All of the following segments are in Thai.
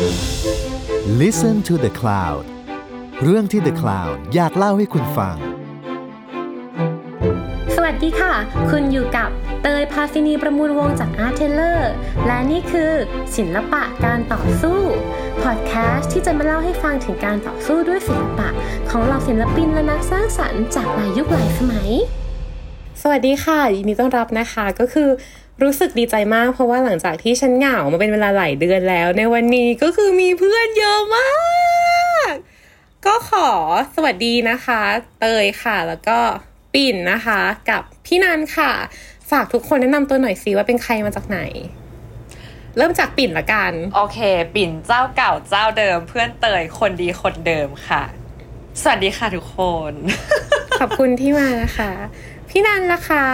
Listen to the Cloud เรื่องที่ The Cloud อยากเล่าให้คุณฟัง สวัสดีค่ะ คุณอยู่กับเตยพาซินีประมูลวงจาก Art Taylor และนี่คือศิลปะการต่อสู้พอดแคสต์ที่จะมาเล่าให้ฟังถึงการต่อสู้ด้วยศิลปะ ของเหล่าศิลปินและนักสร้างสรรค์จากหลายยุคหลายสมัย สวัสดีค่ะยินดีต้อนรับนะคะก็คือ รู้สึกดีใจมาก เพราะว่าหลังจากที่ฉันเหงามาเป็นเวลาหลายเดือนแล้ว ในวันนี้ก็คือมีเพื่อนเยอะมาก ก็ขอสวัสดีนะคะ เตยค่ะ แล้วก็ปิ่นนะคะ กับพี่นันค่ะ ฝากทุกคนแนะนำตัวหน่อยสิว่าเป็นใครมาจากไหน เริ่มจากปิ่นละกัน โอเค ปิ่นเจ้าเก่าเจ้าเดิม เพื่อนเตยคนดีคนเดิมค่ะ สวัสดีค่ะทุกคน ขอบคุณที่มานะคะ พี่นันล่ะคะ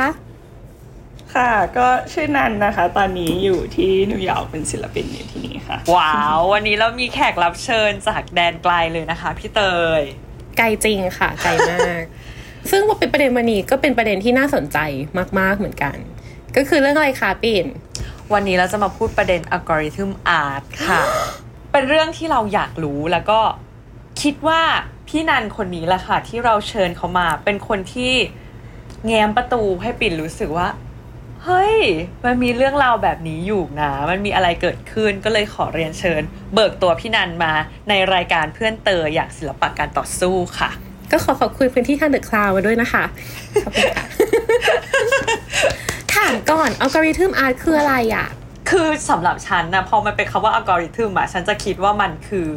ค่ะ ก็ชื่อนันนะคะ ตอนนี้อยู่ที่นิวยอร์กเป็นศิลปินอยู่ที่นี่ค่ะ ว้าว วันนี้เรามีแขกรับเชิญจากแดนไกลเลยนะคะ พี่เตย ไกลจริงค่ะ ไกลมาก ซึ่งว่าเป็นประเด็นวันนี้ก็เป็นประเด็นที่น่าสนใจมาก ๆ เหมือนกัน ก็คือเรื่องอะไรคะปิ่น วันนี้เราจะมาพูดประเด็น algorithm artค่ะ เป็นเรื่องที่เราอยากรู้แล้วก็คิดว่าพี่นันคนนี้แหละค่ะ ที่เราเชิญเขามาเป็นคนที่แง้มประตูให้ปิ่นรู้สึกว่า เฮ้ย มันมีเรื่องราวแบบนี้อยู่นะ มันมีอะไรเกิดขึ้นก็เลยขอเรียนเชิญ เบิกตัวพี่นันมาในรายการเพื่อนเตยอยากศิลปะการต่อสู้ค่ะ ก็ขอขอบคุณพื้นที่ทาง The Cloud มาด้วยนะคะขอบคุณค่ะถามก่อน algorithm art คืออะไรอะ คือสำหรับฉันนะพอมันเป็นคำว่าอัลกอริทึมอะฉันจะคิดว่ามันคือ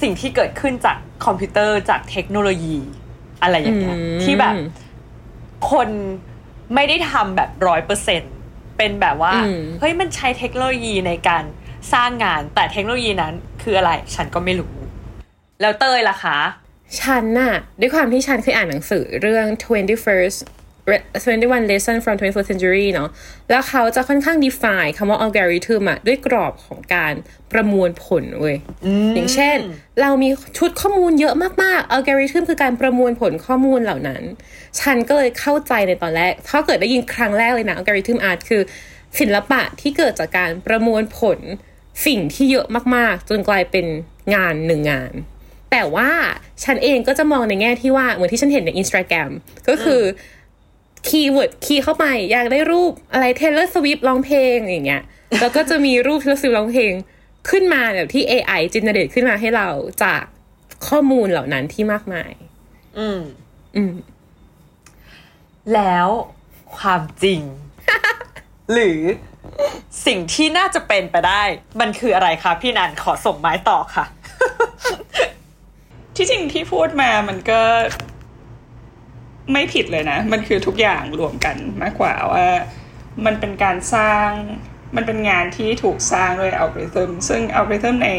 สิ่งที่เกิดขึ้นจากคอมพิวเตอร์จากเทคโนโลยี อะไรอย่างเงี้ยอืมที่แบบคน ไม่ได้ทำแบบร้อยเปอร์เซ็นเป็นแบบว่าอืมเฮ้ยมันใช้เทคโนโลยีในการสร้างงานแต่เทคโนโลยีนั้นคืออะไร ฉันก็ไม่รู้ แล้วเต้ยล่ะคะ ฉันน่ะ ด้วยความที่ฉันเคยอ่านหนังสือเรื่อง 21st 21 lesson from 21st century เนาะแล้วเขาจะค่อนข้าง define คำว่า algorithm อะด้วยกรอบของการประมวลผลเว้ยอย่างเช่น เรามีชุดข้อมูลเยอะมากๆ algorithm คือการประมวลผลข้อมูลเหล่านั้น ฉันก็เลยเข้าใจในตอนแรก ถ้าเกิดได้ยินครั้งแรกเลยนะ algorithm art คือศิลปะที่เกิดจากการประมวลผลสิ่งที่เยอะมากๆ จนกลายเป็นงานหนึ่งงานแต่ว่าฉันเองก็จะมองในแง่ที่ว่าเหมือนที่ฉันเห็นในอินสตาแกรมก็คือ keyword key เข้าไป อยากได้รูปอะไร Taylor Swift ร้องเพลงอย่างเงี้ย แล้วก็จะมีรูปเทเลอร์สวิฟร้องเพลงขึ้นมาแบบที่ AI generate ขึ้นมาให้เราจากข้อมูลเหล่านั้นที่มากมาย อืม อืม แล้วความจริง หรือสิ่งที่น่าจะเป็นไปได้ มันคืออะไรคะพี่นันขอส่งไม้ต่อค่ะ ที่จริงที่พูดมามันก็ ไม่ผิดเลยนะ มันคือทุกอย่างรวมกันมากกว่าว่า มันเป็นการสร้างมันเป็นงานที่ถูกสร้างด้วยอัลกอริทึมซึ่งอัลกอริทึมใน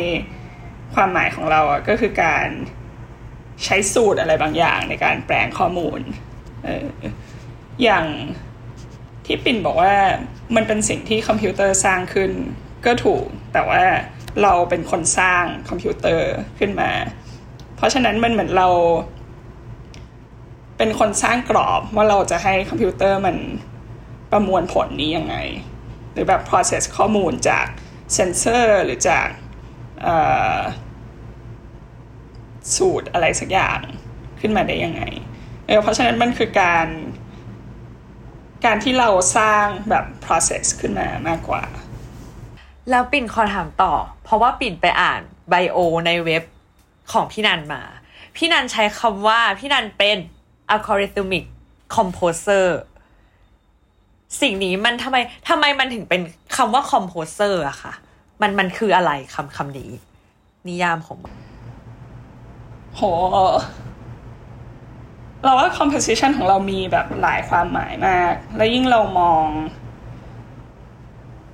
ความหมายของเราอะก็คือการใช้สูตรอะไรบางอย่างในการแปลงข้อมูลเอออย่างที่ปิ่นบอกว่ามันเป็นสิ่งที่คอมพิวเตอร์สร้างขึ้นก็ถูก แต่ว่าเราเป็นคนสร้างคอมพิวเตอร์ขึ้นมา เพราะฉะนั้นมันเหมือนเรา เป็นคนสร้างกรอบว่าเราจะให้คอมพิวเตอร์มันประมวลผลนี้ยังไง หรือแบบ process ข้อมูลจากเซนเซอร์หรือจากสูตรอะไรสักอย่างขึ้นมาได้ยังไงเออเพราะฉะนั้นมันคือการ การที่เราสร้างแบบ process ขึ้นมามากกว่า แล้วปิ่นขอถามต่อ เพราะว่าปิ่นไปอ่านไบโอในเว็บของพี่นันมา พี่นันใช้คำว่าพี่นันเป็น algorithmic composer สิ่งนี้มันทำไมทำไมมันถึงเป็นคำว่า composer อะค่ะมันมันคืออะไรคำคำนี้ นิยามของมันโหเราว่า composition ของเรามีแบบหลายความหมายมาก และยิ่งเรามอง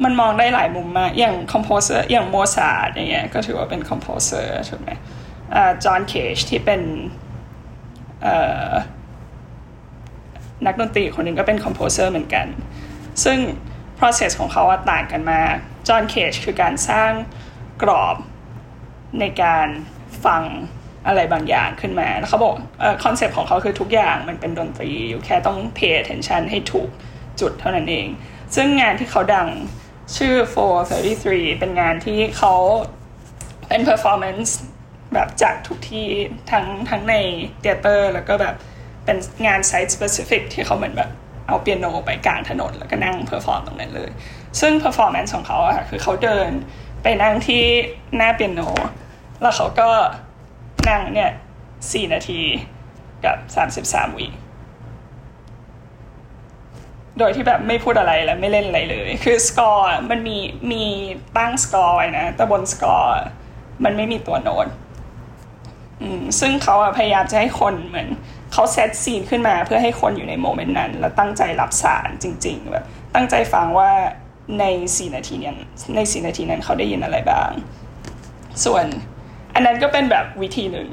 มันมองได้หลายมุมมาก อย่าง composer อย่างโมซาร์ทอย่างเงี้ย ก็ถือว่าเป็น composer ถูกไหมจอห์นเคจที่เป็น เอ่อ นักดนตรีคนหนึ่งก็เป็น composer เหมือนกัน ซึ่ง process ของเขาต่างกันมากจอห์นเคจคือการสร้างกรอบในการฟังอะไรบางอย่างขึ้นมา แล้วเขาบอกคอนเซปต์ของเขาคือทุกอย่างมันเป็นดนตรี อยู่แค่ต้อง pay attention ให้ถูกจุดเท่านั้นเอง ซึ่งงานที่เขาดังชื่อ 433 เป็นงานที่เขาเป็น performance แบบจากทุกที่ทั้งทั้งใน theater แล้วก็แบบ เป็นงาน site specific ที่เขาเหมือนแบบเอาเปียโนไปกลางถนนแล้วก็นั่ง perform ตรงนั้นเลย ซึ่ง performance ของเขาอะค่ะคือเขาเดินไปนั่งที่หน้าเปียโน แล้วเขาก็นั่งเนี่ยสี่นาทีกับสามสิบสามวิโดยที่แบบไม่พูดอะไรและไม่เล่นอะไรเลย คือสกอร์มันมีมีตั้งสกอร์ไว้นะ แต่บนสกอร์มันไม่มีตัวโน้ตซึ่งเขาพยายามจะให้คนเหมือน เขา set scene ขึ้นมาเพื่อให้คนอยู่ใน moment นั้น แล้วตั้งใจรับสารจริงๆแบบตั้งใจฟังว่าในสี่นาทีนี้ในสี่นาทีนั้นเขาได้ยินอะไรบ้าง ส่วนอันนั้นก็เป็นแบบวิธีหนึ่ง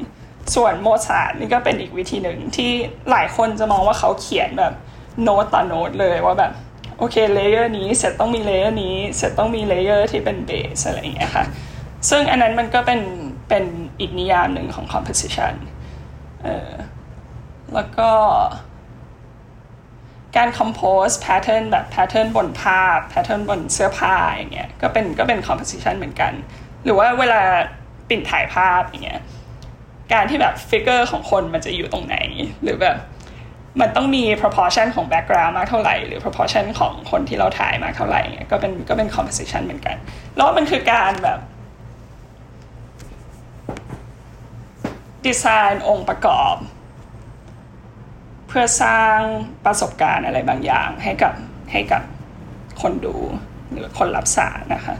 ส่วนโมซาร์ทนี่ก็เป็นอีกวิธีหนึ่งที่หลายคนจะมองว่าเขาเขียนแบบโน้ตต่อโน้ตเลยว่าแบบโอเค layer นี้เสร็จต้องมี layer นี้เสร็จต้องมี layer ที่เป็นเบสอะไรอย่างเงี้ยค่ะ ซึ่งอันนั้นมันก็เป็นเป็นอีกนิยามหนึ่งของ composition เออ แล้วก็ การ compose pattern แบบ pattern บนภาพ pattern บนเสื้อผ้าอย่างเงี้ยก็เป็นก็เป็น composition เหมือนกัน หรือว่าเวลาปิ่นถ่ายภาพอย่างเงี้ยการที่แบบ figure ของคนมันจะอยู่ตรงไหน หรือแบบมันต้องมี proportion ของ background มากเท่าไหร่ หรือ proportion ของคนที่เราถ่ายมากเท่าไหร่เงี้ยก็เป็นก็เป็น composition เหมือนกัน แล้วมันคือการแบบ ดีไซน์องค์ประกอบ เพื่อสร้างประสบการณ์อะไรบางอย่างให้กับให้กับคนดูหรือคนรับสารนะคะ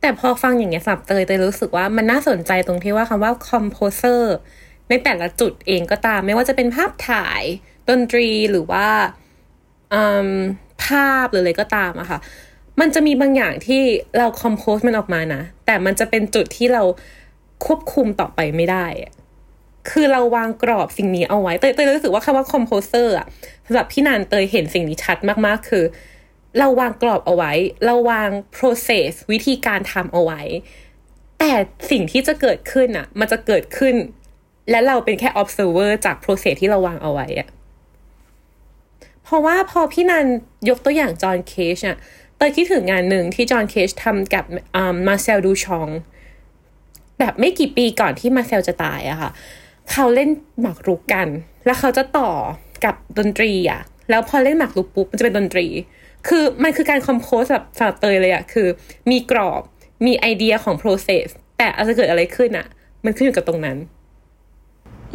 แต่พอฟังอย่างเงี้ยสับเตยเตยรู้สึกว่ามันน่าสนใจตรงที่ว่าคำว่า composer ในแต่ละจุดเองก็ตาม ไม่ว่าจะเป็นภาพถ่ายดนตรีหรือว่าภาพหรืออะไรก็ตามอะค่ะ มันจะมีบางอย่างที่เราคอมโพสมันออกมานะ แต่มันจะเป็นจุดที่เราควบคุมต่อไปไม่ได้ คือเราวางกรอบสิ่งนี้เอาไว้เตยเตยรู้สึกว่าคำว่าคอมโพเซอร์อะสำหรับพี่นันเตยเห็นสิ่งนี้ชัดมากๆ คือ เราวางกรอบเอาไว้ เราวาง process วิธีการทำเอาไว้ แต่สิ่งที่จะเกิดขึ้นอะมันจะเกิดขึ้น และเราเป็นแค่ observer จาก process ที่เราวางเอาไว้อะเพราะว่าพอพี่นันยกตัวอย่างจอห์นเคชอะเตยคิดถึงงานหนึ่งที่จอห์นเคชทำกับมาเซลดูชอง แบบไม่กี่ปีก่อนที่มาเซลจะตายอะค่ะ เขาเล่นหมากรุกกัน แล้วเขาจะต่อกับดนตรีอะแล้วพอเล่นหมากรุกปุ๊บมันจะเป็นดนตรี คือมันคือการ compose แบบสำหรับเตยเลยอะคือ มีกรอบ มีไอเดียของ process แต่อาจจะเกิดอะไรขึ้นอะมันขึ้นอยู่กับตรงนั้น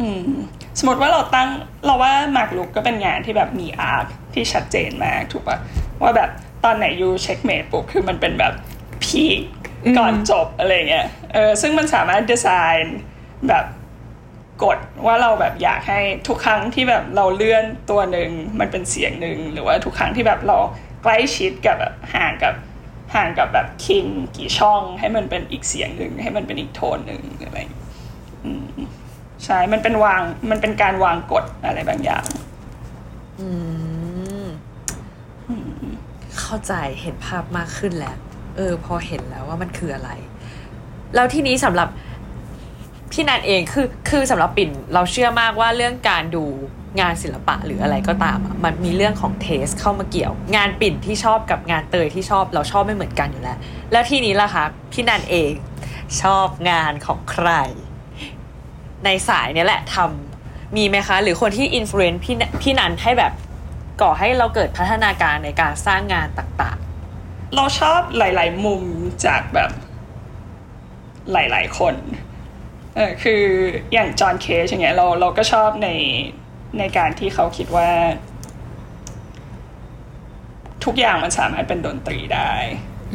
อืม สมมติว่าเราตั้งเราว่าหมากรุกก็เป็นงานที่แบบมี art ที่ชัดเจนมากถูกปะว่าแบบตอนไหน you checkmate ปุ๊บคือมันเป็นแบบ peakก่อนจบอะไรเงี้ย เออซึ่งมันสามารถดีไซน์แบบ กดว่าเราแบบอยากให้ทุกครั้งที่แบบเราเลื่อนตัวหนึ่งมันเป็นเสียงหนึ่งหรือว่าทุกครั้งที่แบบเราใกล้ชิดกับแบบห่างกับห่างกับแบบคิงกี่ช่องให้มันเป็นอีกเสียงหนึ่งให้มันเป็นอีกโทนหนึ่งอะไรใช่ มันเป็นวาง มันเป็นการวางกฎอะไรบางอย่าง อืม เข้าใจเห็นภาพมากขึ้นแล้ว เออ พอเห็นแล้วว่ามันคืออะไร แล้วที่นี้สำหรับ พี่นันเองคือคือสำหรับปิ่นเราเชื่อมากว่าเรื่องการดูงานศิลปะหรืออะไรก็ตามมันมีเรื่องของ taste เข้ามาเกี่ยว งานปิ่นที่ชอบกับงานเตยที่ชอบเราชอบไม่เหมือนกันอยู่แล้ว แล้วที่นี้ล่ะคะพี่นันเองชอบงานของใคร ในสายเนี้ยแหละทำมีไหมคะ หรือคนที่ influence พี่พี่นันให้แบบก่อให้เราเกิดพัฒนาการในการสร้างงานต่างๆ เราชอบหลาย ๆ มุมจากแบบหลาย ๆ คน เออคืออย่างจอห์นเคชอย่างเงี้ยเราเราก็ชอบในในการที่เขาคิดว่า ทุกอย่างมันสามารถเป็นดนตรีได้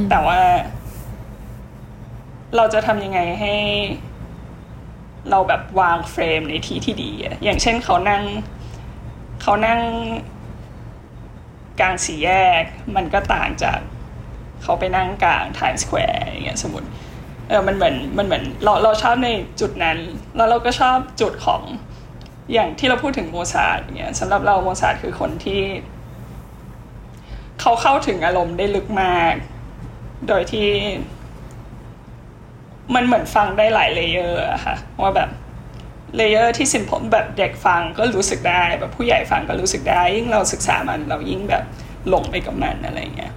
แต่ว่า เราจะทำยังไงให้ เราแบบวาง frame ในที่ที่ดีอะอย่างเช่นเขานั่งเขานั่งกลางสี่แยก มันก็ต่างจากเขาไปนั่งกลาง Times Square อย่างเงี้ยสมมติ เออมันเหมือนมันเหมือนเราเราชอบในจุดนั้น แล้วเราก็ชอบจุดของอย่างที่เราพูดถึงโมซาร์ทอย่างเงี้ยสำหรับเราโมซาร์ทคือคนที่ เขาเข้าถึงอารมณ์ได้ลึกมาก โดยที่ มันเหมือนฟังได้หลาย layer อะค่ะว่าแบบ layer ที่ simple แบบเด็กฟังก็รู้สึกได้ แบบผู้ใหญ่ฟังก็รู้สึกได้ ยิ่งเราศึกษามันเรายิ่งแบบหลงไปกับมันอะไรเงี้ย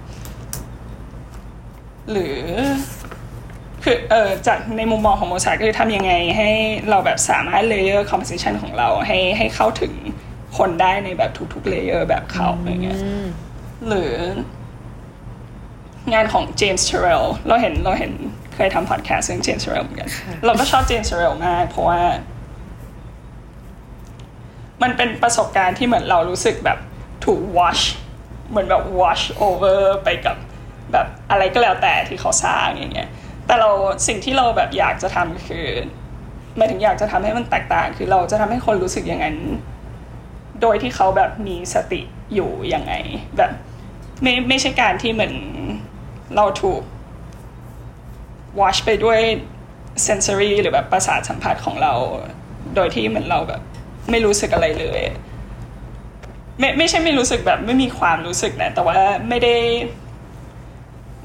หรือ คคือเออจากในมุมมองของโมซาร์ทก็คือทำยังไงให้เราแบบสามารถ layer composition ของเราให้ให้เข้าถึงคนได้ในแบบทุกๆ layer แบบเขาอย่างเงี้ยหรืองานของเจมส์เทเรลเราเห็นเราเห็นเคยทำพอดแคสต์เรื่องเจมส์เทเรลเหมือนกันเราก็ชอบเจมส์เทเรลมากเพราะว่า มันเป็นประสบการณ์ที่เหมือนเรารู้สึกแบบถูก wash เหมือนแบบ wash over ไปกับแบบอะไรก็แล้วแต่ที่เขาสร้างอย่างเงี้ย แต่เราสิ่งที่เราแบบอยากจะทำคือหมายถึงอยากจะทำให้มันแตกต่าง คือเราจะทำให้คนรู้สึกอย่างนั้น โดยที่เขาแบบมีสติอยู่ยังไง แบบไม่ไม่ใช่การที่เหมือนเราถูก wash ไปด้วย sensory หรือแบบประสาทสัมผัสของเรา โดยที่เหมือนเราแบบไม่รู้สึกอะไรเลยไม่ไม่ใช่ไม่รู้สึกแบบไม่มีความรู้สึกนะ แต่ว่าไม่ได้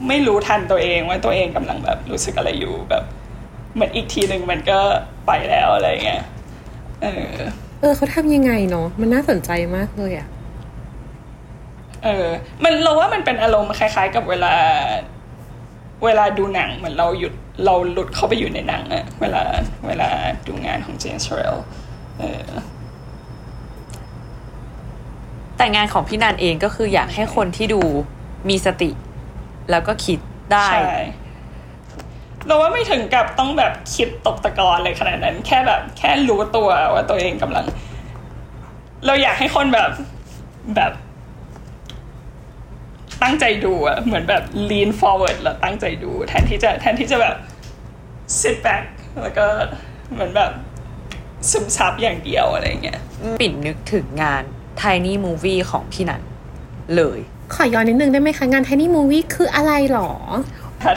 ไม่รู้ทันตัวเองว่าตัวเองกำลังแบบรู้สึกอะไรอยู่แบบเหมือนอีกทีหนึ่งมันก็ไปแล้วอะไรเงี้ยเออเออเขาทำยังไงเนาะมันน่าสนใจมากเลยอะเออ มันเราว่ามันเป็นอารมณ์คล้าย ๆ กับเวลา เวลาดูหนังเหมือนเราหยุดเราหลุดเข้าไปอยู่ในหนังอะเวลาเวลาดูงานของเจนส์เรลเออแต่งานของพี่นันเองก็คืออยากให้คนที่ดูมีสติ แล้วก็คิดได้ใช่เราว่าไม่ถึงกับต้องแบบคิดตกตะกอนเลยขนาดนั้น แค่แบบ แค่รู้ตัวว่าตัวเองกำลัง เราอยากให้คนแบบแบบ ตั้งใจดูอะเหมือนแบบ lean forward แล้วตั้งใจดู แทนที่จะแทนที่จะแบบ sit back แล้วก็เหมือนแบบซึมซับอย่างเดียวอะไรเงี้ย ปิ่นนึกถึงงาน Tiny Movie ของพี่นันเลย ขอย้อนนิดนึงได้ไหมคะงาน Tiny Movie คืออะไรหรอ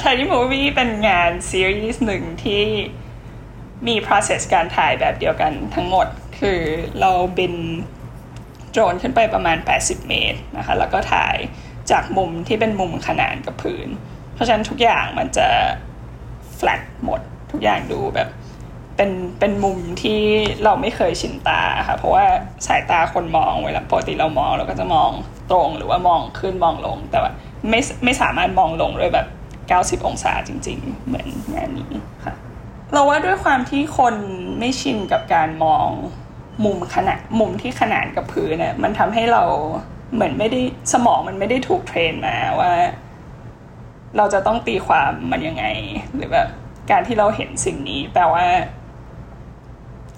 ไทนี่มูวี่เป็นงานซีรีส์หนึ่งที่มี process การถ่ายแบบเดียวกันทั้งหมด คือเราบินโดรนขึ้นไปประมาณ 80 เมตรนะคะ แล้วก็ถ่ายจากมุมที่เป็นมุมขนานกับพื้น เพราะฉะนั้นทุกอย่างมันจะ flat หมด ทุกอย่างดูแบบเป็นเป็นมุมที่เราไม่เคยชินตาค่ะ เพราะว่าสายตาคนมองเวลาปกติเรามองเราก็จะมอง ตรงหรือว่ามองขึ้นมองลง แต่ว่าไม่ไม่สามารถมองลงด้วยแบบ 90 องศาจริง ๆ เหมือนงานนี้ค่ะ เราว่าด้วยความที่คนไม่ชินกับการมองมุมขนาดมุมที่ขนานกับพื้นเนี่ยมันทำให้เราเหมือนไม่ได้สมองมันไม่ได้ถูกเทรนมาว่า เราจะต้องตีความมันยังไง หรือแบบการที่เราเห็นสิ่งนี้แปลว่า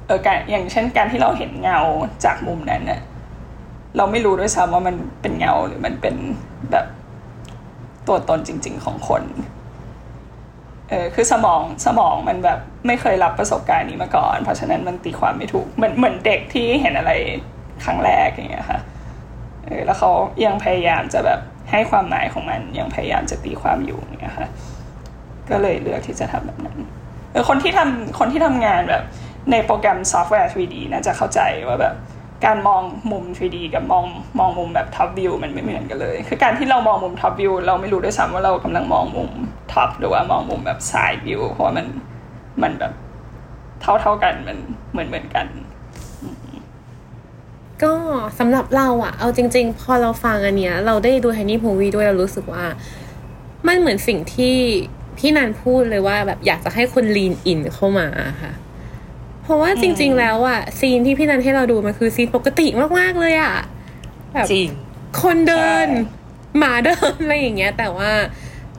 เออการอย่างเช่นการที่เราเห็นเงาจากมุมนั้นเนี่ย เราไม่รู้ด้วยซ้ำว่ามันเป็นเงาหรือมันเป็นแบบตัวตนจริง ๆ ของคนเออคือสมองสมองมันแบบไม่เคยรับประสบการณ์นี้มาก่อน เพราะฉะนั้นมันตีความไม่ถูกเหมือนเหมือนเด็กที่เห็นอะไรครั้งแรกอย่างเงี้ยค่ะเออแล้วเขายังพยายามจะแบบให้ความหมายของมันยังพยายามจะตีความอยู่อย่างเงี้ยค่ะก็เลยเลือกที่จะทำแบบนั้นเออคนที่ทำคนที่ทำงานแบบในโปรแกรมซอฟต์แวร์ 3D น่าจะเข้าใจว่าแบบ การมองมุม 3D กับมองมองมุมแบบ top view มันไม่เหมือนกันเลย คือการที่เรามองมุม top view เราไม่รู้ด้วยซ้ำว่าเรากำลังมองมุม top หรือว่ามองมุมแบบ side view เพราะมันมันแบบเท่าเท่ากันมันเหมือนเหมือนกัน ก็สำหรับเราอะเอาจริง ๆ พอเราฟังอันเนี้ย เราได้ดู Tiny Movie ด้วยเรารู้สึกว่า มันเหมือนสิ่งที่พี่นันพูดเลยว่าแบบอยากจะให้คน lean in เข้ามาค่ะ เพราะว่าจริง ๆ แล้วอะซีนที่พี่นันให้เราดูมันคือซีนปกติมากๆเลยอะแบบจริง คนเดินใช่หมาเดินอะไรอย่างเงี้ย แต่ว่า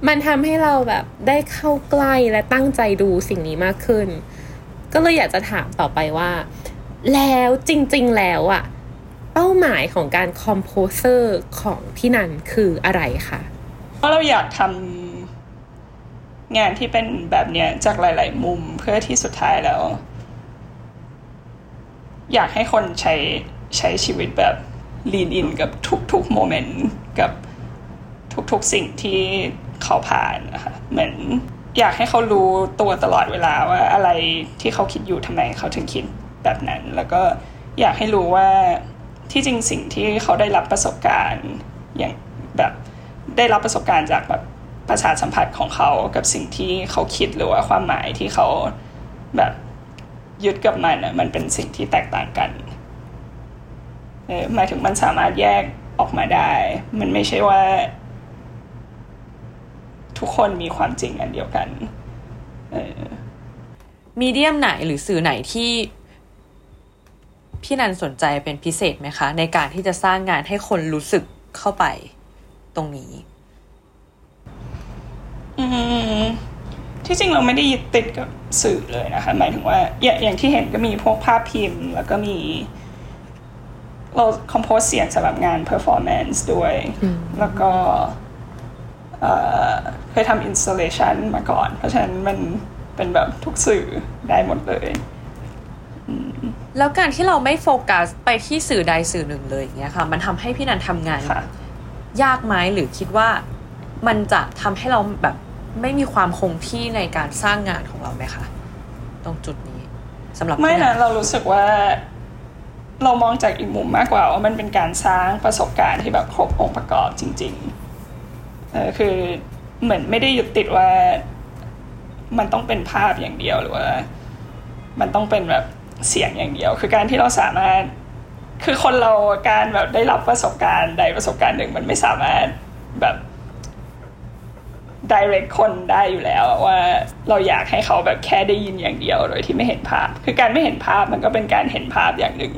มันทำให้เราแบบได้เข้าใกล้และตั้งใจดูสิ่งนี้มากขึ้น ก็เลยอยากจะถามต่อไปว่า แล้วจริง ๆ แล้วอะเป้าหมายของการคอมโพเซอร์ของพี่นันคืออะไรคะเพราะเราอยากทำงานที่เป็นแบบเนี้ยจากหลาย ๆ มุมเพื่อที่สุดท้ายแล้ว อยากให้คนใช้ใช้ชีวิตแบบ lean in กับทุกๆโมเมนต์กับทุกๆสิ่งที่เขาผ่านนะคะเหมือนอยากให้เขารู้ตัวตลอดเวลาว่าอะไรที่เขาคิดอยู่ทำไมเขาถึงคิดแบบนั้น แล้วก็อยากให้รู้ว่าที่จริงสิ่งที่เขาได้รับประสบการณ์อย่างแบบได้รับประสบการณ์จากแบบประสาทสัมผัสของเขากับสิ่งที่เขาคิดหรือว่าความหมายที่เขาแบบ ยึดกับมันอะมันเป็นสิ่งที่แตกต่างกันเออหมายถึงมันสามารถแยกออกมาได้ มันไม่ใช่ว่า ทุกคนมีความจริงอันเดียวกันเออมีเดียมไหนหรือสื่อไหนที่พี่นันสนใจเป็นพิเศษไหมคะ ในการที่จะสร้างงานให้คนรู้สึกเข้าไปตรงนี้ อืม ที่จริงเราไม่ได้ยึดติดกับสื่อเลยนะคะหมายถึงว่าอย่างอย่างที่เห็นก็มีพวกภาพพิมพ์ แล้วก็มี เราคอมโพสเสียงสำหรับงาน performance ด้วย แล้วก็เอ่อเคยทำ installation มาก่อน เพราะฉะนั้นมันเป็นแบบทุกสื่อได้หมดเลยแล้วการที่เราไม่โฟกัสไปที่สื่อใดสื่อหนึ่งเลยอย่างเงี้ยค่ะ มันทำให้พี่นันทำงานค่ะยากไหมหรือคิดว่ามันจะทำให้เราแบบ ไม่มีความคงที่ในการสร้างงานของเราไหมคะตรงจุดนี้สำหรับไม่พี่นะเรารู้สึกว่า เรามองจากอีกมุมมากกว่าว่ามันเป็นการสร้างประสบการณ์ที่แบบครบองค์ประกอบจริงๆเออคือเหมือนไม่ได้ยึดติดว่ามันต้องเป็นภาพอย่างเดียวหรือว่า มันต้องเป็นแบบเสียงอย่างเดียว คือการที่เราสามารถคือคนเราการแบบได้รับประสบการณ์ใดประสบการณ์หนึ่ง มันไม่สามารถแบบ direct คนได้อยู่แล้วว่าเราอยากให้เขาแบบแค่ได้ยินอย่างเดียวโดยที่ไม่เห็นภาพ คือการไม่เห็นภาพมันก็เป็นการเห็นภาพอย่างหนึ่ง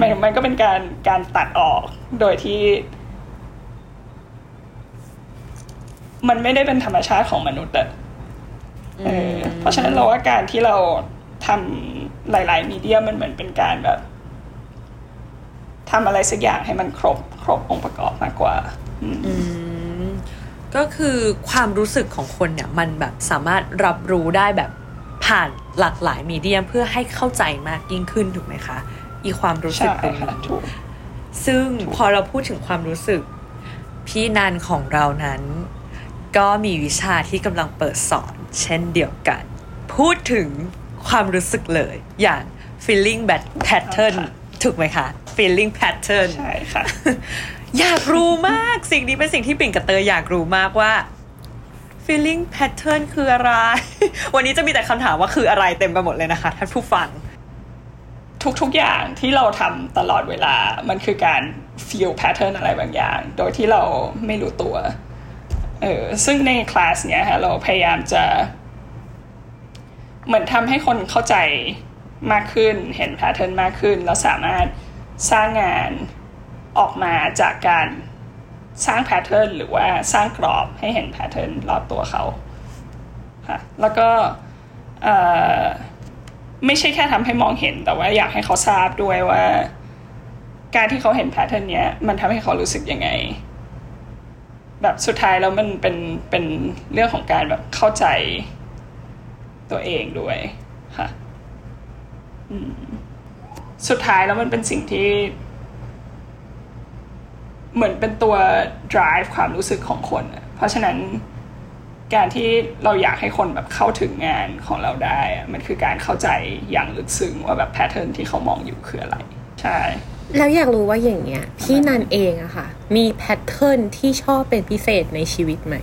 มันมันก็เป็นการการตัดออกโดยที่ มันไม่ได้เป็นธรรมชาติของมนุษย์อะเออเพราะฉะนั้นเราว่าการที่เราทำหลาย ๆ มีเดียมันเหมือนเป็นการแบบทำอะไรสักอย่างให้มันครบครบองค์ประกอบมากกว่า ก็คือความรู้สึกของคนเนี่ยมันแบบสามารถรับรู้ได้แบบผ่านหลากหลายมีเดียมเพื่อให้เข้าใจมากยิ่งขึ้นถูกไหมคะอีความรู้สึใช่กตรงค่ะนี้ถูกซึ่งพอเราพูดถึงความรู้สึก พี่นันของเรานั้น ก็มีวิชาที่กำลังเปิดสอน เช่นเดียวกัน พูดถึงความรู้สึกเลยอย่าง feeling bad pattern ค่ะถูกไหมคะ feeling pattern ใช่ค่ะ อยากรู้มากสิ่งนี้เป็นสิ่งที่ปิ่นกับเตยอยากรู้มากว่า feeling pattern คืออะไร วันนี้จะมีแต่คำถามว่าคืออะไรเต็มไปหมดเลยนะคะท่านผู้ฟัง ทุกๆอย่างที่เราทำตลอดเวลา มันคือการ feel pattern อะไรบางอย่าง โดยที่เราไม่รู้ตัว เออซึ่งในคลาสเนี้ยฮะเราพยายามจะ เหมือนทำให้คนเข้าใจมากขึ้น เห็น pattern มากขึ้น แล้วสามารถสร้างงาน ออกมาจากการสร้าง pattern หรือว่าสร้างกรอบให้เห็น pattern รอบตัวเขาค่ะแล้วก็ไม่ใช่แค่ทำให้มองเห็นแต่ว่าอยากให้เขาทราบด้วยว่า การที่เขาเห็นแพทเทิร์นเนี้ยมันทำให้เขารู้สึกยังไง แบบสุดท้ายแล้วมันเป็นเป็นเรื่องของการแบบเข้าใจตัวเองด้วยค่ะสุดท้ายแล้วมันเป็นสิ่งที่ เหมือนเป็นตัว drive ความรู้สึกของคนอะเพราะฉะนั้นการที่เราอยากให้คนแบบเข้าถึงงานของเราได้ มันคือการเข้าใจอย่างลึกซึ้งว่าแบบแพทเทิร์นที่เขามองอยู่คืออะไร ใช่ แล้วอยากรู้ว่าอย่างเงี้ยพี่นันเองอะค่ะ มีแพทเทิร์นที่ชอบเป็นพิเศษในชีวิตไหม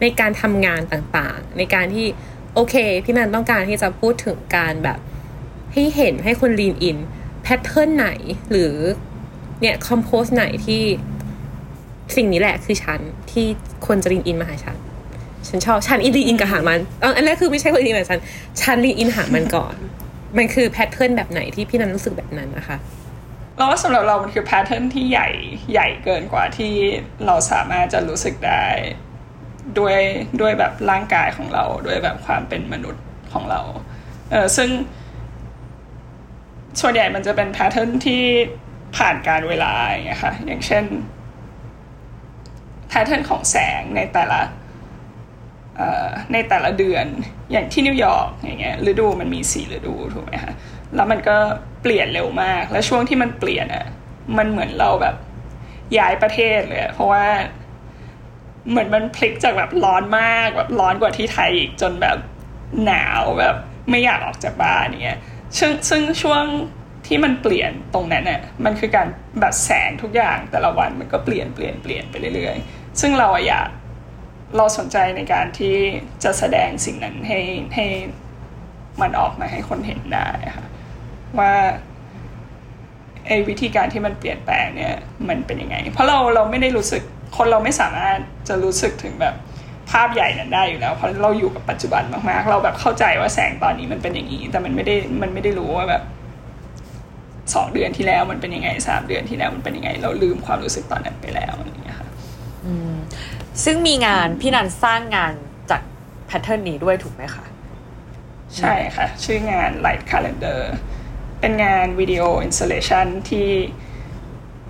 ในการทำงานต่างๆ ในการที่โอเค พี่นันต้องการที่จะพูดถึงการแบบ ให้เห็นให้คน lean in pattern ไหนหรือ เนี่ย compose ไหนที่สิ่งนี้แหละคือฉันที่คนจะ lean in มาหาฉัน ฉันชอบฉันอิน lean in กับหามันเอออันแรกคือไม่ใช่คน lean in กับฉัน ฉัน lean in หามันก่อน มันคือ pattern แบบไหนที่พี่นันรู้สึกแบบนั้นนะคะเราว่าสำหรับเรามันคือ pattern ที่ใหญ่ใหญ่เกินกว่าที่เราสามารถจะรู้สึกได้ด้วยด้วยแบบร่างกายของเราด้วยแบบความเป็นมนุษย์ของเรา เออซึ่งส่วนใหญ่มันจะเป็น pattern ที่ ผ่านการเวลาอย่างเงี้ยค่ะอย่างเช่น pattern ของแสงในแต่ละในแต่ละเดือนอย่างที่นิวยอร์กอย่างเงี้ยฤดูมันมีสี่ฤดูถูกไหมคะแล้วมันก็เปลี่ยนเร็วมาก และช่วงที่มันเปลี่ยนอะมันเหมือนเราแบบย้ายประเทศเลยเพราะว่าเหมือนมันพลิกจากแบบร้อนมากแบบร้อนกว่าที่ไทยอีกจนแบบหนาวแบบไม่อยากออกจากบ้านอย่างเงี้ยซึ่งซึ่งช่วง ที่มันเปลี่ยนตรงนั้นน่ะมันคือการแบบแสงทุกอย่างแต่ละวันมันก็เปลี่ยนเปลี่ยนเปลี่ยนไปเรื่อยๆ ซึ่งเราอะอยากเราสนใจในการที่จะแสดงสิ่งนั้นให้ให้มันออกมาให้คนเห็นได้ค่ะว่าไอ้วิธีการที่มันเปลี่ยนแปลงเนี่ยมันเป็นยังไง เพราะเราเราไม่ได้รู้สึกคนเราไม่สามารถจะรู้สึกถึงแบบภาพใหญ่นั้นได้อยู่แล้ว เพราะเราอยู่กับปัจจุบันมากๆ เราแบบเข้าใจว่าแสงตอนนี้มันเป็นอย่างนี้ แต่มันไม่ได้มันไม่ได้รู้ว่าแบบ สองเดือนที่แล้วมันเป็นยังไงสามเดือนที่แล้วมันเป็นยังไง เราลืมความรู้สึกตอนนั้นไปแล้วอะไรอย่างเงี้ยค่ะซึ่งมีงานพี่นันสร้างงานจากแพทเทิร์นนี้ด้วยถูกไหมคะใช่ค่ะ ชื่องาน Light Calendar เป็นงานวิดีโออินส l เลชันที่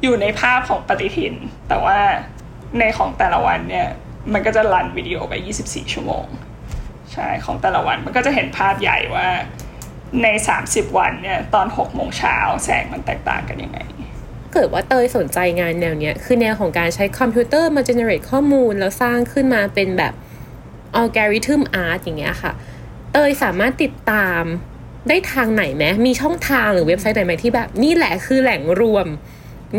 อยู่ในภาพของปฏิทิน แต่ว่าในของแต่ละวันเนี่ย มันก็จะรันวิดีโอไป 24 ชั่วโมง ใช่ ของแต่ละวันมันก็จะเห็นภาพใหญ่ว่า ใน 30 วันเนี่ยตอน6โมงเช้าแสงมันแตกต่างกันยังไง เกิดว่าเตยสนใจงานแนวเนี้ยคือแนวของการใช้คอมพิวเตอร์มา generate ข้อมูล แล้วสร้างขึ้นมาเป็นแบบ algorithm art อย่างเงี้ยค่ะ เตยสามารถติดตามได้ทางไหนไหมมีช่องทางหรือเว็บไซต์ไหนไหมที่แบบนี่แหละคือแหล่งรวม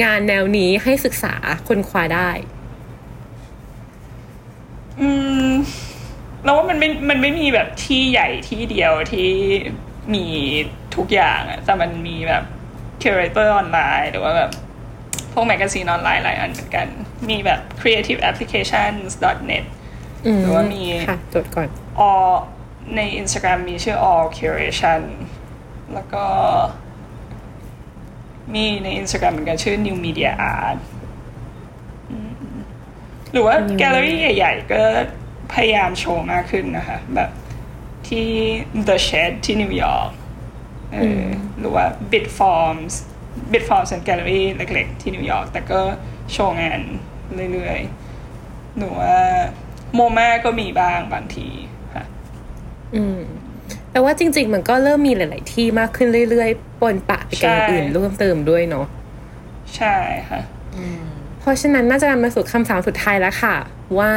งานแนวนี้ให้ศึกษาคนคว้าได้ อืมเราว่ามันไม่มันไม่มีแบบที่ใหญ่ที่เดียวที่ มีทุกอย่างอะแต่มันมีแบบ curator ออนไลน์หรือว่าแบบพวกแมกกาซีนออนไลน์หลายอันเหมือนกัน มีแบบ creative applications net อืมหรือว่ามีค่ะจดก่อน all ใน Instagram มีชื่อ all curation แล้วก็ มีใน Instagram เหมือนกันชื่อ new media art อืมหรือว่าแกลเลอรี่ใหญ่ ๆ ก็พยายามโชว์มากขึ้นนะคะ แบบ ที่ The Shed ที่นิวยอร์กเอออหรือว่า Bitforms Bitforms เป็นแกลเลอรี่เล็กๆ ที่นิวยอร์กแต่ก็โชว์งานเรื่อยๆ หนูว่าโมมาก็มีบ้างบางทีค่ะอืมแต่ว่าจริง ๆ มันก็เริ่มมีหลาย ๆ ที่มากขึ้นเรื่อยๆ ปนปะไปกับอย่างอื่นใช่ร่วมเติมด้วยเนาะใช่ค่ะ เพราะฉะนั้นน่าจะนำมาสู่คำถามสุดท้ายแล้วค่ะ ว่า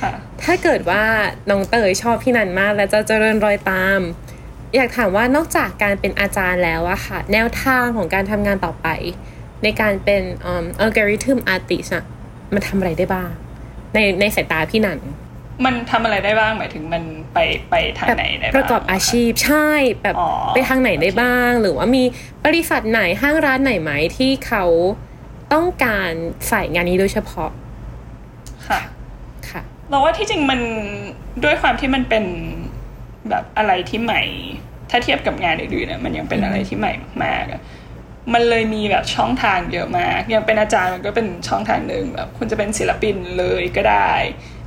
ค่ะถ้าเกิดว่าน้องเตยชอบพี่นันมาก และจะเจริญรอยตาม อยากถามว่านอกจากการเป็นอาจารย์แล้วอะค่ะ แนวทางของการทำงานต่อไป ในการเป็นอัลกอริทึมอาร์ติสอะมันทำอะไรได้บ้าง ในในสายตาพี่นันมันทำอะไรได้บ้างหมายถึงมันไปไปทางแบบไหนได้บ้างประกอบอาชีพใช่แบบอ๋อไปทางไหนได้บ้าง หรือว่ามีบริษัทไหนห้างร้านไหนไหมที่เขา ต้องการใส่งานนี้โดยเฉพาะ ค่ะค่ะเราว่าที่จริงมันด้วยความที่มันเป็นแบบอะไรที่ใหม่ ถ้าเทียบกับงานอื่นๆเนี่ยมันยังเป็นอะไรที่ใหม่มากๆอะมันเลยมีแบบช่องทางเยอะมากอย่างเป็นอาจารย์มันก็เป็นช่องทางหนึ่งแบบคุณจะเป็นศิลปินเลยก็ได้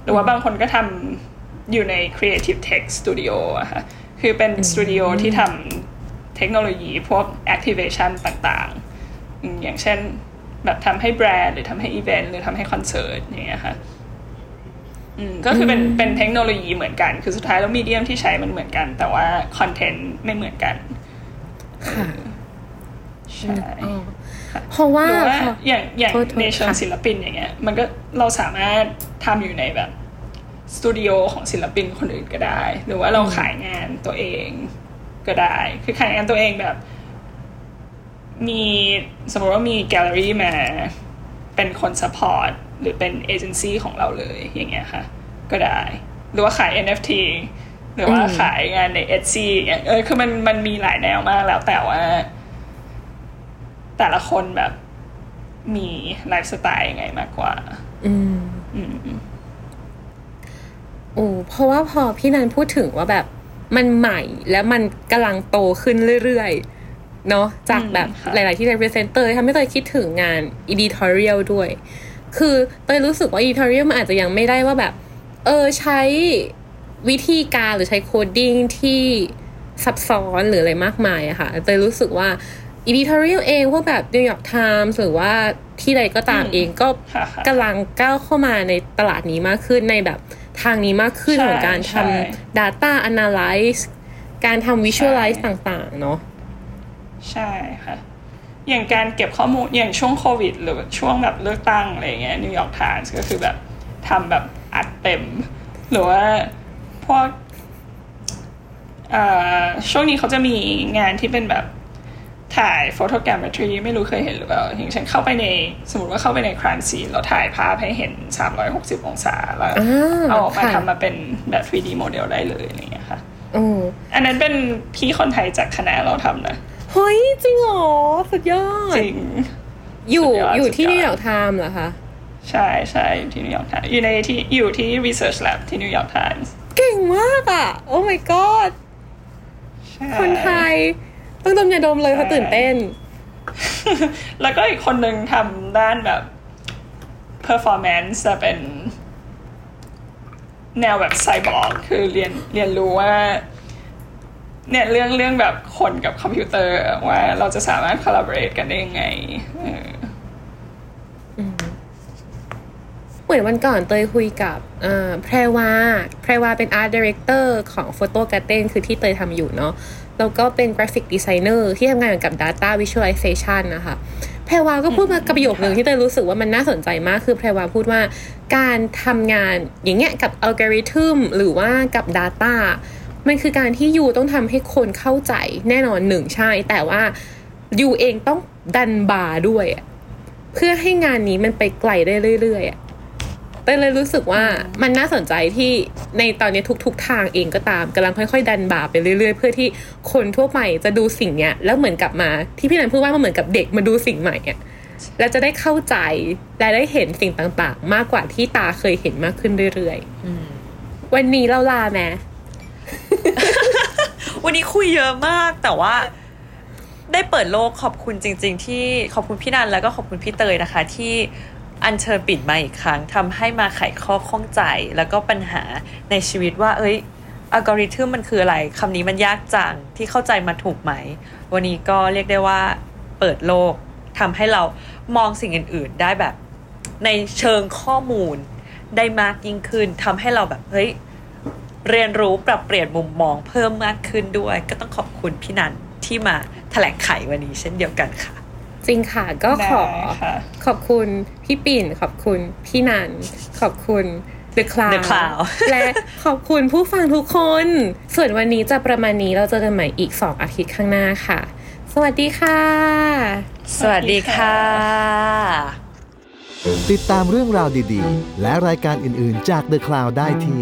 หรือว่าบางคนก็ทำอยู่ใน Creative Tech Studio อะค่ะคือเป็นสตูดิโอที่ทำเทคโนโลยีพวก activation ต่างๆอืมอย่างเช่น แบบทำให้แบรนด์หรือทำให้อีเวนต์หรือทำให้คอนเสิร์ตอย่างเงี้ยค่ะอืมก็คือเป็นเป็นเทคโนโลยีเหมือนกัน คือสุดท้ายแล้ว medium ที่ใช้มันเหมือนกัน แต่ว่าคอนเทนต์ไม่เหมือนกัน ค่ะใช่อ๋อเพราะว่าหรือว่าพออย่างอย่างโทษโทษในเชิงค่ะศิลปินอย่างเงี้ย มันก็เราสามารถทำอยู่ในแบบสตูดิโอของศิลปินคนอื่นก็ได้ หรือว่าเราขายงานตัวเองก็ได้ คือขายงานตัวเองแบบ มีสมมติว่ามีแกลเลอรี่มาเป็นคน support หรือเป็นเอเจนซี่ของเราเลยอย่างเงี้ยค่ะ ก็ได้ หรือว่าขาย NFT หรือว่าอืมขายงานใน Etsy อย่างเออคือมันมันมีหลายแนวมากแล้วแต่ว่า แต่ละคนแบบมีไลฟ์สไตล์ยังไงมากกว่า อืม อืมอืมโอ้เพราะว่าพอพี่นันพูดถึงว่าแบบมันใหม่และมันกำลังโตขึ้นเรื่อยๆ เนาะจากแบบหลาย ๆ ที่ represent เตยทำให้เตยคิดถึงงาน editorial ด้วย คือเตยรู้สึกว่า editorial มันอาจจะยังไม่ได้ว่าแบบ เออใช้วิธีการหรือใช้ coding ที่ซับซ้อนหรืออะไรมากมายอะค่ะเตยรู้สึกว่า editorial เองพวกแบบ New York Times หรือว่าที่ใดก็ตามเองก็ค่ะค่ะกำลังก้าวเข้ามาในตลาดนี้มากขึ้นในแบบทางนี้มากขึ้นใช่ของการทใช่ำ data analyze การทำ visualize ต่าง ๆ เนาะ ใช่ค่ะ อย่างการเก็บข้อมูลอย่างช่วงโควิด หรือช่วงแบบเลือกตั้งอะไรเงี้ยนิวยอร์กไทมส์ก็คือแบบทำแบบอัดเต็ม หรือว่าพวกเอ่อช่วงนี้เขาจะมีงานที่เป็นแบบถ่าย photogrammetry ไม่รู้เคยเห็นหรือเปล่าอย่างเช่นเข้าไปในสมมติว่าเข้าไปใน crime scene แล้วถ่ายภาพให้เห็น 360 องศาแล้วอ่าเอาออกมาค่ะทำมาเป็นแบบ 3D โมเดลได้เลยอะไรเงี้ยค่ะโอ้อันนั้นเป็นพี่คนไทยจากคณะเราทำนะ เฮ้ย จริงเหรอ สุดยอด จริง อยู่สุดยอดอยู่ที่สุดยอด นิวยอร์กไทม์เหรอคะ ใช่ใช่อยู่ที่นิวยอร์กไทม์อยู่ในที่อยู่ที่ research lab ที่นิวยอร์กไทมส์เก่งมากอะ oh my god คนไทย ต้องดมยาดมเลยเพราะตื่นเต้น แล้วก็อีกคนหนึ่งทำด้านแบบ performance จะเป็น แนวแบบไซบอร์กคือเรียนเรียนรู้ว่า เนี่ยเรื่องเรื่องแบบคนกับคอมพิวเตอร์ว่าเราจะสามารถ collaborate กันได้ยังไงเออเหมือนวันก่อนเตยคุยกับเอ่อแพรวาแพรวาเป็น Art Director ของ Photo Garden คือที่เตยทำอยู่เนาะแล้วก็เป็น Graphic Designer ที่ทำงานกับ Data Visualization นะคะแพรวาก็พูดมากระประโยคหนึ่งที่เตยรู้สึกว่ามันน่าสนใจมากคือแพรวาพูดว่าการทำงานอย่างเงี้ยกับอัลกอริทึมหรือว่ากับ Data มันคือการที่ you ต้องทำให้คนเข้าใจแน่นอนหนึ่งใช่ แต่ว่า you เองต้องดันบาร์ด้วยอะเพื่อให้งานนี้มันไปไกลได้เรื่อยๆอะเต้ยเลยรู้สึกว่ามันน่าสนใจที่ในตอนนี้ทุกๆทางเองก็ตามกำลังค่อยๆ ดันบาปไปเรื่อยๆ เพื่อที่คนทั่วไปจะดูสิ่งเนี้ยแล้วเหมือนกลับมาที่พี่นันพูดว่ามันเหมือนกับเด็กมาดูสิ่งใหม่อะแล้วจะได้เข้าใจและได้เห็นสิ่งต่างๆ มากกว่าที่ตาเคยเห็นมากขึ้นเรื่อยๆวันนี้เราลาแม วันนี้คุยเยอะมาก แต่ว่าได้เปิดโลกขอบคุณจริง ๆ ที่ขอบคุณพี่นันแล้วก็ขอบคุณพี่เตยนะคะ ที่อัญเชิญปิดมาอีกครั้งทำให้มาไขข้อข้องใจแล้วก็ปัญหาในชีวิตว่า เอ้ยอัลกอริทึมมันคืออะไรคำนี้มันยากจังที่เข้าใจมาถูกไหม วันนี้ก็เรียกได้ว่าเปิดโลกทำให้เรามองสิ่งอื่น ๆ ได้แบบในเชิงข้อมูลได้มากยิ่งขึ้นทำให้เราแบบเฮ้ย เรียนรู้ปรับเปลี่ยนมุมมองเพิ่มมากขึ้นด้วย ก็ต้องขอบคุณพี่นันที่มาแถลงไขวันนี้เช่นเดียวกันค่ะ จริงค่ะก็ขอได้ค่ะขอบคุณพี่ปิ่น ขอบคุณพี่นัน ขอบคุณ The Cloud The Cloud และขอบคุณผู้ฟังทุกคน ส่วนวันนี้จะประมาณนี้เราเจอกันใหม่อีก 2 อาทิตย์ข้างหน้าค่ะ สวัสดีค่ะ สวัสดีค่ะ ติดตามเรื่องราวดีๆ และรายการอื่นๆจาก The Cloud ได้ที่